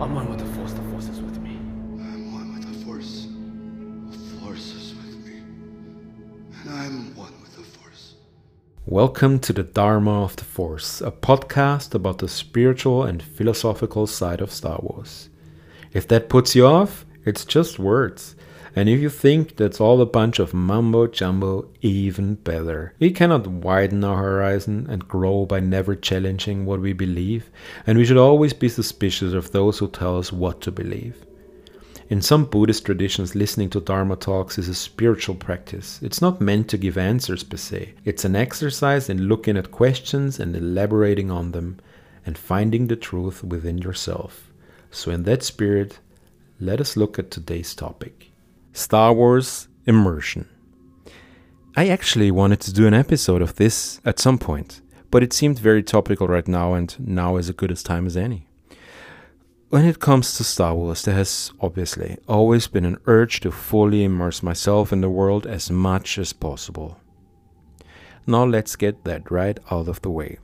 I'm one with the Force. The Force is with me. I'm one with the Force. The Force is with me. And I'm one with the Force. Welcome to the Dharma of the Force, a podcast about the spiritual and philosophical side of Star Wars. If that puts you off, it's just words. And if you think that's all a bunch of mumbo jumbo, even better. We cannot widen our horizon and grow by never challenging what we believe, and we should always be suspicious of those who tell us what to believe. In some Buddhist traditions, listening to Dharma talks is a spiritual practice. It's not meant to give answers per se, it's an exercise in looking at questions and elaborating on them and finding the truth within yourself. So, in that spirit, let us look at today's topic. Star Wars Immersion. I actually wanted to do an episode of this at some point, but it seemed very topical right now, and now is as good a time as any. When it comes to Star Wars, there has obviously always been an urge to fully immerse myself in the world as much as possible. Now let's get that right out of the way.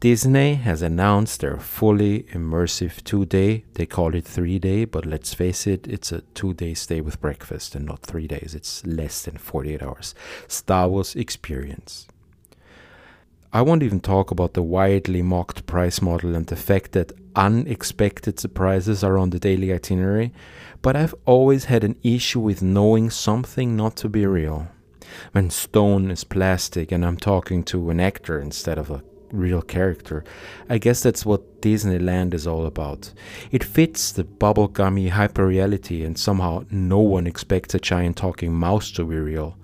Disney has announced their fully immersive two day, they call it three day, but let's face it, it's a two day stay with breakfast and not three days. It's less than 48 hours. Star Wars experience. I won't even talk about the widely mocked price model and the fact that unexpected surprises are on the daily itinerary, but I've always had an issue with knowing something not to be real. When stone is plastic and I'm talking to an actor instead of a real character. I guess that's what Disneyland is all about. It fits the bubblegummy hyperreality, and somehow no one expects a giant talking mouse to be real.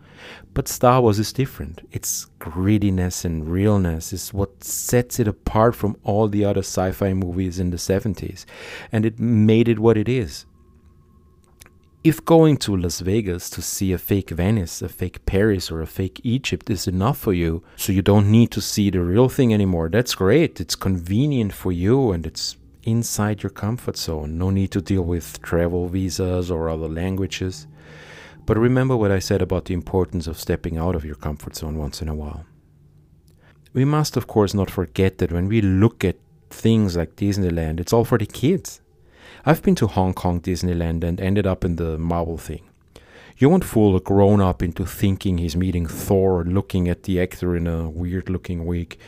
But Star Wars is different. Its grittiness and realness is what sets it apart from all the other sci fi movies in the 70s, and it made it what it is. If going to Las Vegas to see a fake Venice, a fake Paris, or a fake Egypt is enough for you, so you don't need to see the real thing anymore, that's great. It's convenient for you and it's inside your comfort zone. No need to deal with travel visas or other languages. But remember what I said about the importance of stepping out of your comfort zone once in a while. We must, of course, not forget that when we look at things like Disneyland, it's all for the kids. I've been to Hong Kong Disneyland and ended up in the Marvel thing. You won't fool a grown up into thinking he's meeting Thor or looking at the actor in a weird looking wig.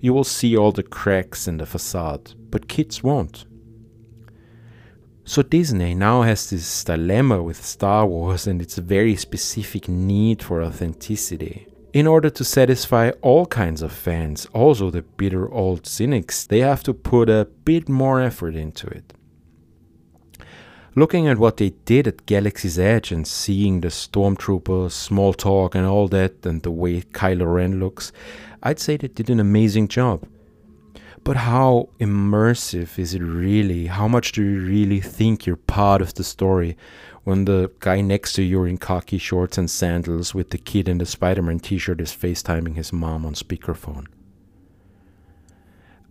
You will see all the cracks in the facade, but kids won't. So Disney now has this dilemma with Star Wars and its very specific need for authenticity. In order to satisfy all kinds of fans, also the bitter old cynics, they have to put a bit more effort into it. Looking at what they did at Galaxy's Edge and seeing the stormtroopers, small talk, and all that, and the way Kylo Ren looks, I'd say they did an amazing job. But how immersive is it really? How much do you really think you're part of the story when the guy next to you in khaki shorts and sandals with the kid in the Spider Man t shirt is FaceTiming his mom on speakerphone?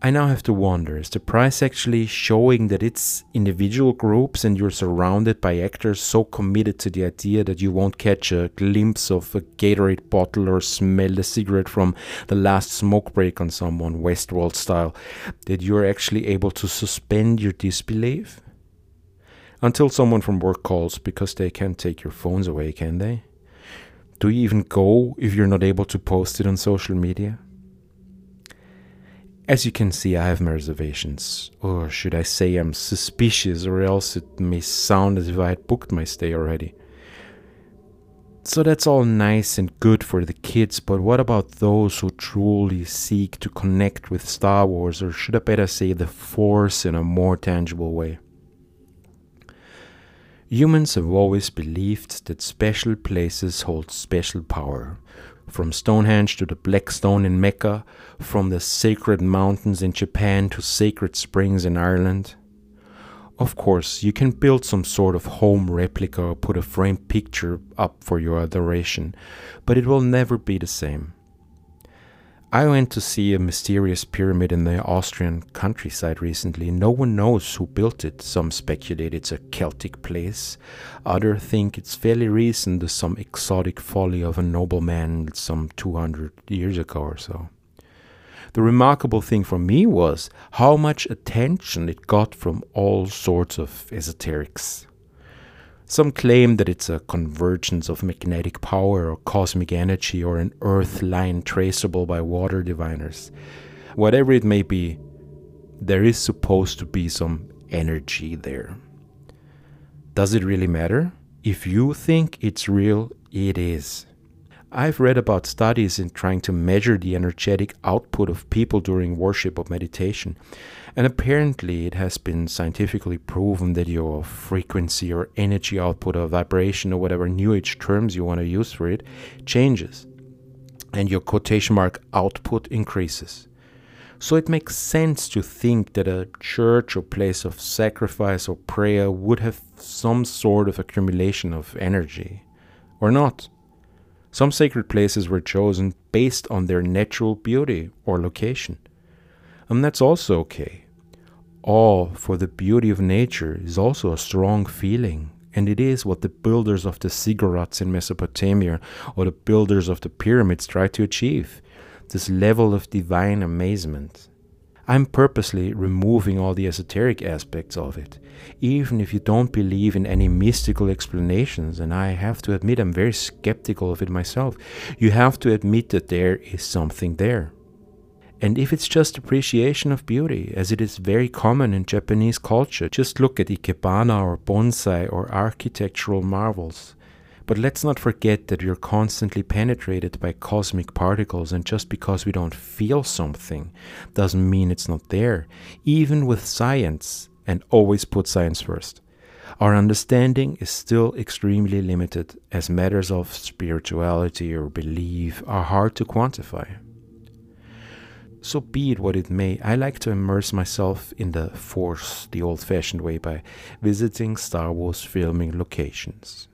I now have to wonder is the price actually showing that it's individual groups and you're surrounded by actors so committed to the idea that you won't catch a glimpse of a Gatorade bottle or smell the cigarette from the last smoke break on someone, Westworld style, that you're actually able to suspend your disbelief? Until someone from work calls because they can't take your phones away, can they? Do you even go if you're not able to post it on social media? As you can see, I have my reservations. Or should I say I'm suspicious, or else it may sound as if I had booked my stay already. So that's all nice and good for the kids, but what about those who truly seek to connect with Star Wars, or should I better say the Force in a more tangible way? Humans have always believed that special places hold special power, from Stonehenge to the Black Stone in Mecca, from the sacred mountains in Japan to sacred springs in Ireland. Of course, you can build some sort of home replica or put a framed picture up for your adoration, but it will never be the same. I went to see a mysterious pyramid in the Austrian countryside recently. No one knows who built it. Some speculate it's a Celtic place. Others think it's fairly recent, some exotic folly of a nobleman some 200 years ago or so. The remarkable thing for me was how much attention it got from all sorts of esoterics. Some claim that it's a convergence of magnetic power or cosmic energy or an earth line traceable by water diviners. Whatever it may be, there is supposed to be some energy there. Does it really matter? If you think it's real, it is. I've read about studies in trying to measure the energetic output of people during worship or meditation, and apparently it has been scientifically proven that your frequency or energy output or vibration or whatever new age terms you want to use for it changes, and your quotation mark output increases. So it makes sense to think that a church or place of sacrifice or prayer would have some sort of accumulation of energy. Or not. Some sacred places were chosen based on their natural beauty or location. And that's also okay. Awe for the beauty of nature is also a strong feeling, and it is what the builders of the ziggurats in Mesopotamia or the builders of the pyramids tried to achieve this level of divine amazement. I'm purposely removing all the esoteric aspects of it, even if you don't believe in any mystical explanations, and I have to admit I'm very skeptical of it myself. You have to admit that there is something there. And if it's just appreciation of beauty, as it is very common in Japanese culture, just look at ikebana or bonsai or architectural marvels. But let's not forget that we're constantly penetrated by cosmic particles, and just because we don't feel something doesn't mean it's not there, even with science, and always put science first. Our understanding is still extremely limited, as matters of spirituality or belief are hard to quantify. So, be it what it may, I like to immerse myself in the Force the old fashioned way by visiting Star Wars filming locations.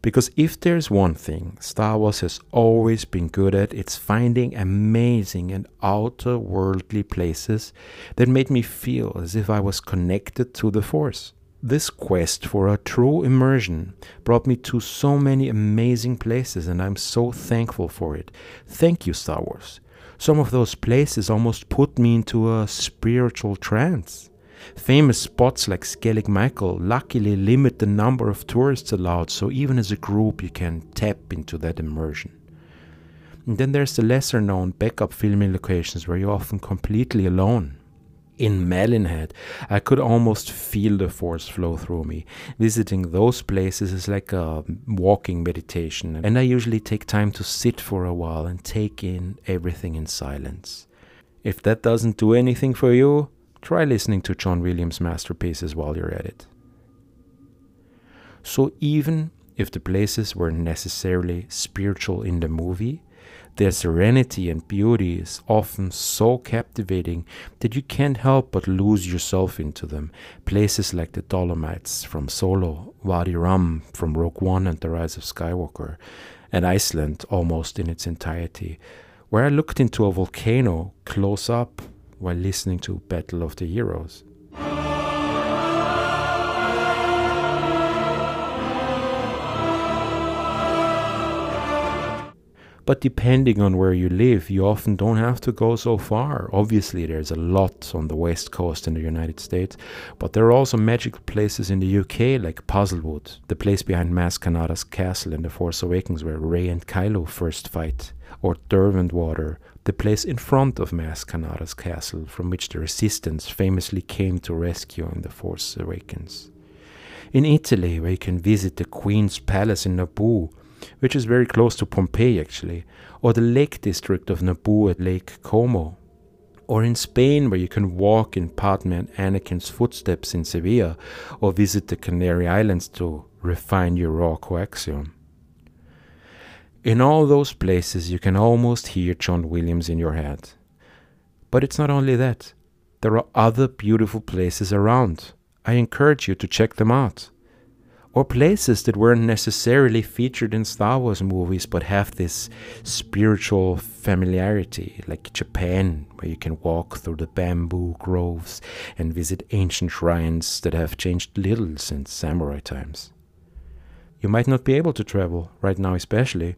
Because if there's one thing Star Wars has always been good at, it's finding amazing and outer worldly places that made me feel as if I was connected to the Force. This quest for a true immersion brought me to so many amazing places, and I'm so thankful for it. Thank you, Star Wars. Some of those places almost put me into a spiritual trance. Famous spots like Skellig Michael luckily limit the number of tourists allowed, so even as a group you can tap into that immersion. And then there's the lesser known backup filming locations where you're often completely alone. In Malin Head, I could almost feel the force flow through me. Visiting those places is like a walking meditation, and I usually take time to sit for a while and take in everything in silence. If that doesn't do anything for you, try listening to John Williams' masterpieces while you're at it. So, even if the places weren't necessarily spiritual in the movie, their serenity and beauty is often so captivating that you can't help but lose yourself into them. Places like the Dolomites from Solo, Wadi Rum from Rogue One and The Rise of Skywalker, and Iceland almost in its entirety, where I looked into a volcano close up while listening to Battle of the Heroes. But depending on where you live, you often don't have to go so far. Obviously, there's a lot on the west coast in the United States, but there are also magical places in the UK like Puzzlewood, the place behind Maz Kanata's castle in The Force Awakens where Rey and Kylo first fight, or Derwentwater, the place in front of Maz Kanata's castle from which the Resistance famously came to rescue in The Force Awakens. In Italy, where you can visit the Queen's Palace in Naboo, which is very close to Pompeii actually, or the Lake District of Naboo at Lake Como, or in Spain where you can walk in Padme and Anakin's footsteps in Sevilla, or visit the Canary Islands to refine your raw coaxium. In all those places, you can almost hear John Williams in your head. But it's not only that, there are other beautiful places around. I encourage you to check them out or places that weren't necessarily featured in Star Wars movies but have this spiritual familiarity, like Japan, where you can walk through the bamboo groves and visit ancient shrines that have changed little since samurai times. You might not be able to travel, right now especially,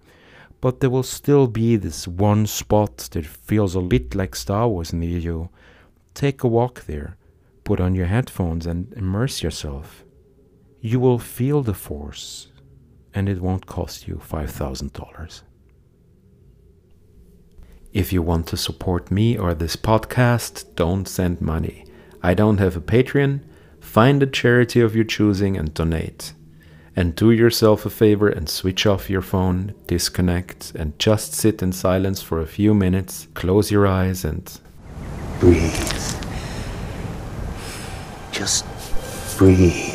but there will still be this one spot that feels a bit like Star Wars near you. Take a walk there, put on your headphones, and immerse yourself. You will feel the Force, and it won't cost you $5,000. If you want to support me or this podcast, don't send money. I don't have a Patreon. Find a charity of your choosing and donate. And do yourself a favor and switch off your phone, disconnect, and just sit in silence for a few minutes. Close your eyes and Breathe. Just breathe.